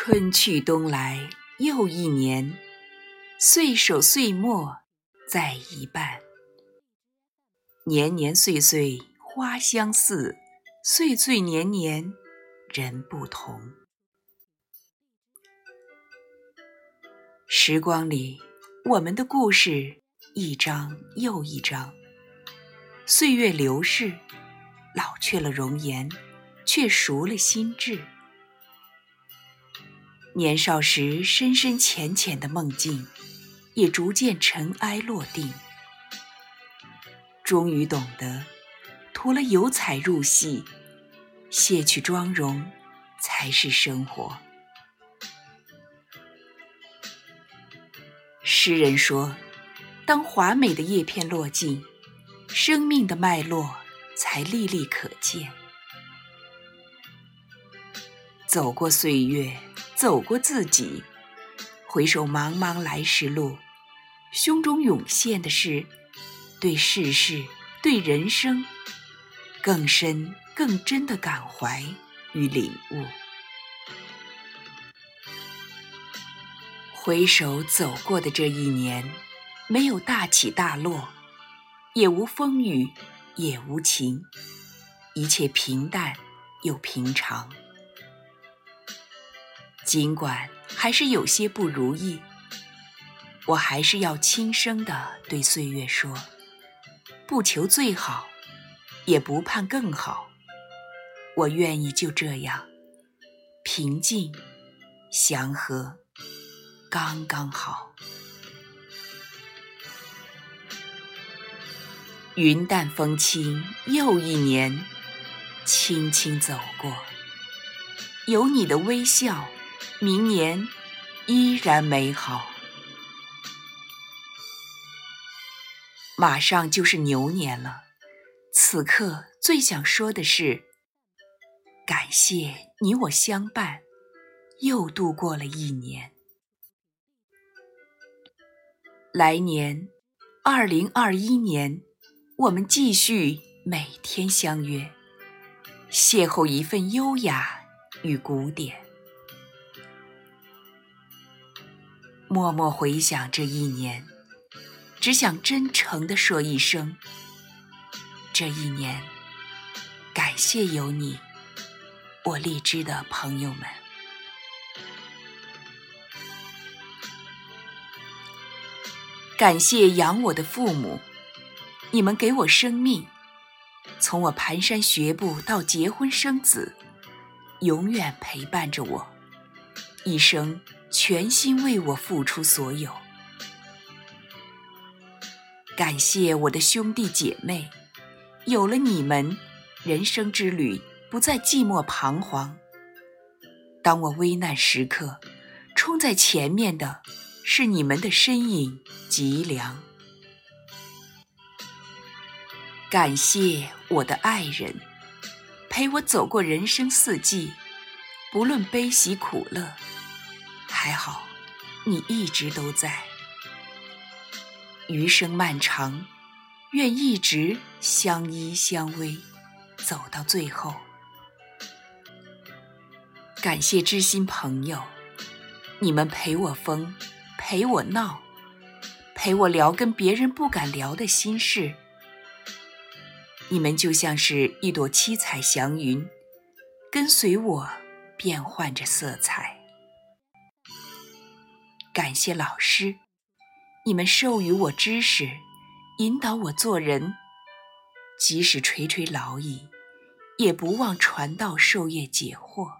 春去冬来又一年，岁首岁末在一半。年年岁岁花相似，岁岁年年人不同。时光里，我们的故事一张又一张，岁月流逝，老去了容颜，却熟了心智。年少时深深浅浅的梦境，也逐渐尘埃落定。终于懂得，涂了油彩入戏，卸去妆容，才是生活。诗人说：“当华美的叶片落尽，生命的脉络才历历可见。”走过岁月。走过自己，回首茫茫来时路，胸中涌现的是对世事、对人生更深更真的感怀与领悟。回首走过的这一年，没有大起大落，也无风雨，也无晴，一切平淡又平常。尽管还是有些不如意，我还是要轻声地对岁月说：不求最好，也不盼更好，我愿意就这样平静、祥和，刚刚好。云淡风轻，又一年，轻轻走过，有你的微笑。明年依然美好。马上就是牛年了，此刻最想说的是，感谢你我相伴，又度过了一年。来年，二零二一年，我们继续每天相约，邂逅一份优雅与古典。默默回想这一年，只想真诚地说一声：这一年，感谢有你，我荔枝的朋友们。感谢养我的父母，你们给我生命，从我蹒跚学步到结婚生子，永远陪伴着我，一生。全心为我付出所有，感谢我的兄弟姐妹，有了你们，人生之旅不再寂寞彷徨。当我危难时刻，冲在前面的是你们的身影脊梁。感谢我的爱人，陪我走过人生四季，不论悲喜苦乐。还好，你一直都在。余生漫长，愿一直相依相偎，走到最后。感谢知心朋友，你们陪我疯，陪我闹，陪我聊跟别人不敢聊的心事。你们就像是一朵七彩祥云，跟随我变换着色彩。感谢老师，你们授予我知识，引导我做人。即使垂垂老矣，也不忘传道授业解惑。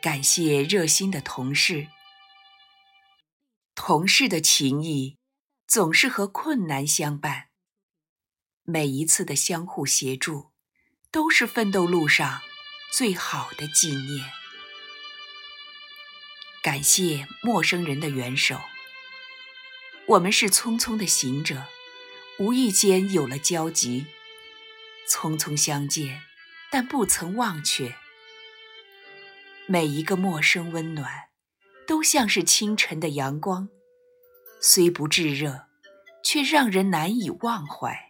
感谢热心的同事，同事的情谊总是和困难相伴。每一次的相互协助，都是奋斗路上最好的纪念。感谢陌生人的援手，我们是匆匆的行者，无意间有了交集，匆匆相见，但不曾忘却。每一个陌生温暖，都像是清晨的阳光，虽不炙热，却让人难以忘怀。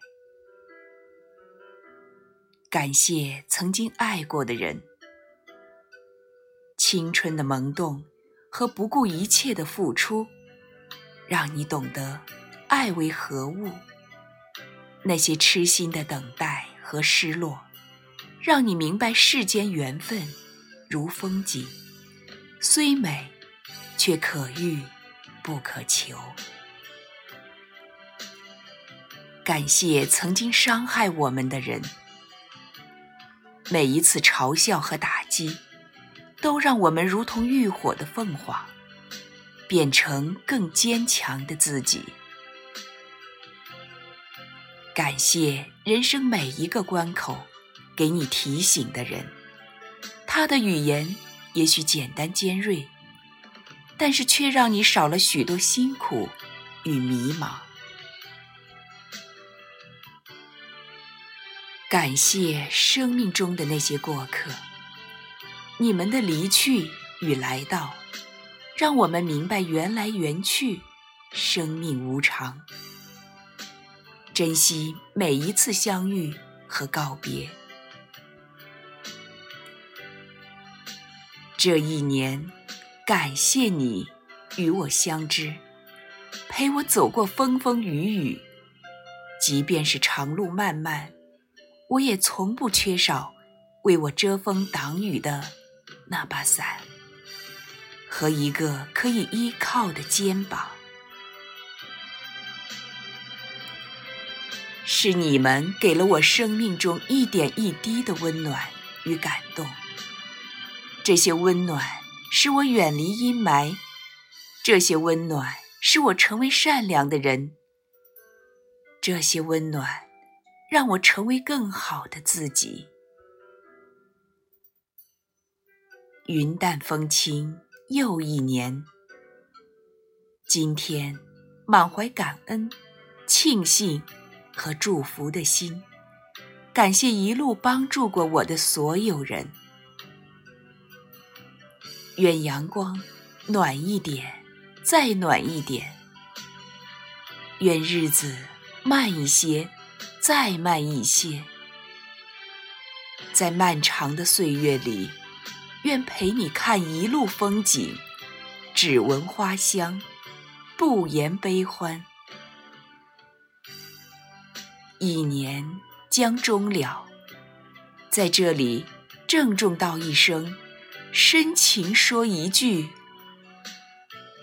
感谢曾经爱过的人，青春的萌动和不顾一切的付出，让你懂得爱为何物。那些痴心的等待和失落，让你明白世间缘分如风景，虽美，却可遇不可求。感谢曾经伤害我们的人，每一次嘲笑和打击，都让我们如同浴火的凤凰，变成更坚强的自己。感谢人生每一个关口给你提醒的人，他的语言也许简单尖锐，但是却让你少了许多辛苦与迷茫。感谢生命中的那些过客，你们的离去与来到，让我们明白缘来缘去，生命无常。珍惜每一次相遇和告别。这一年，感谢你与我相知，陪我走过风风雨雨，即便是长路漫漫。我也从不缺少为我遮风挡雨的那把伞和一个可以依靠的肩膀。是你们给了我生命中一点一滴的温暖与感动，这些温暖使我远离阴霾，这些温暖使我成为善良的人，这些温暖。让我成为更好的自己。云淡风轻，又一年。今天，满怀感恩、庆幸和祝福的心，感谢一路帮助过我的所有人。愿阳光暖一点，再暖一点。愿日子慢一些。再慢一些，在漫长的岁月里，愿陪你看一路风景，只闻花香，不言悲欢。一年将终了，在这里郑重道一声，深情说一句：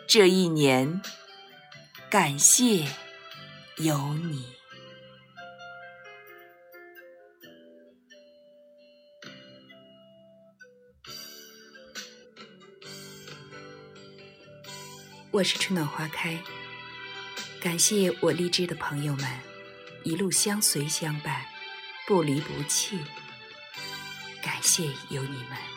这一年，感谢有你。我是春暖花开，感谢我励志的朋友们一路相随相伴，不离不弃。感谢有你们。